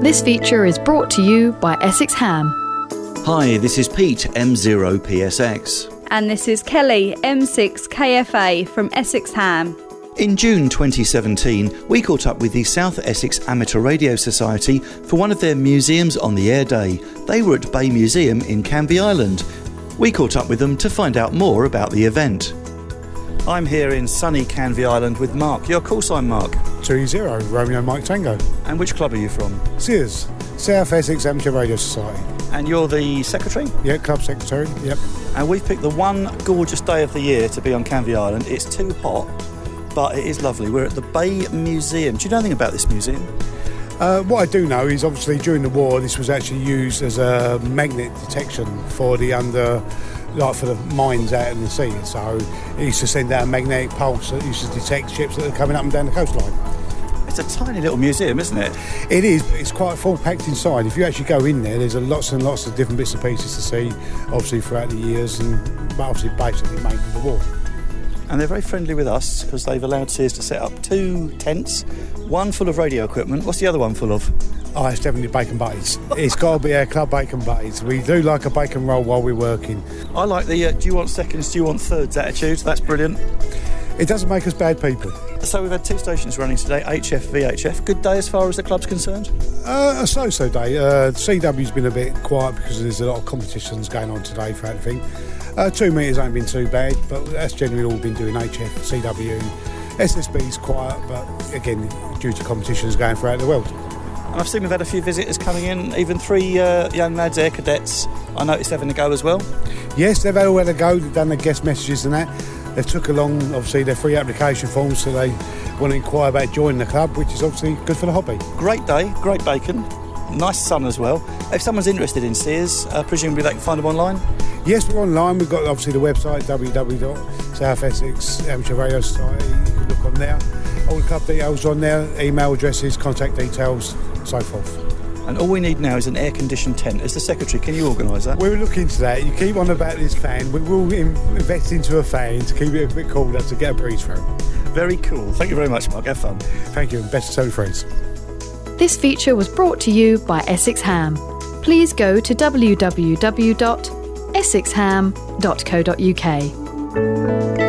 This feature is brought to you by Essex Ham. Hi, this is Pete, M0PSX. And this is Kelly, M6KFA from Essex Ham. In June 2017, we caught up with the South Essex Amateur Radio Society for one of their Museums on the Air Day. They were at Bay Museum in Canvey Island. We caught up with them to find out more about the event. I'm here in sunny Canvey Island with Mark. Your call sign, Mark. 2 0, Romeo Mike Tango. And which club are you from? Sears, South Essex Amateur Radio Society. And you're the secretary? Yeah, club secretary, yep. And we've picked the one gorgeous day of the year to be on Canvey Island. It's too hot, but it is lovely. We're at the Bay Museum. Do you know anything about this museum? Uh, what I do know is obviously during the war, this was actually used as a magnet detection for the under like for the mines out in the sea. So it used to send out a magnetic pulse that used to detect ships that are coming up and down the coastline. It's a tiny little museum, isn't it? It is, but it's quite full packed inside. If you actually go in there, there's a lots and lots of different bits and pieces to see, obviously throughout the years, and but obviously basically made in the war. And they're very friendly with us because they've allowed Sears to set up two tents, one full of radio equipment. What's the other one full of? Oh, it's definitely bacon butties. it's got to be our club bacon butties. We do like a bacon roll while we're working. I like the uh, do you want seconds, do you want thirds attitude. That's brilliant. It doesn't make us bad people. So we've had two stations running today, HF, VHF. Good day as far as the club's concerned? Uh, a so-so day. Uh, CW's been a bit quiet because there's a lot of competitions going on today for everything. Uh, two metres ain't been too bad, but that's generally all been doing HF, CW. SSB's quiet, but again, due to competitions going throughout the world. And I've seen we've had a few visitors coming in, even three uh, young lads, air cadets. I noticed having a go as well. Yes, they've all had a go. They've done their guest messages and that. They've took along, obviously, their free application forms, so they want to inquire about joining the club, which is obviously good for the hobby. Great day, great bacon, nice sun as well. If someone's interested in Sears, uh, presumably they can find them online. Yes, we're online. We've got obviously the website www.south Essex Amateur Radio Society. You can look on there. All the club details on there, email addresses, contact details, so forth. And all we need now is an air conditioned tent. As the secretary, can you organise that? We'll look into that. You keep on about this fan. We will invest into a fan to keep it a bit cooler to get a breeze through. Very cool. Thank you very much, Mark. Have fun. Thank you, and best to friends. This feature was brought to you by Essex Ham. Please go to www.essexham.co.uk.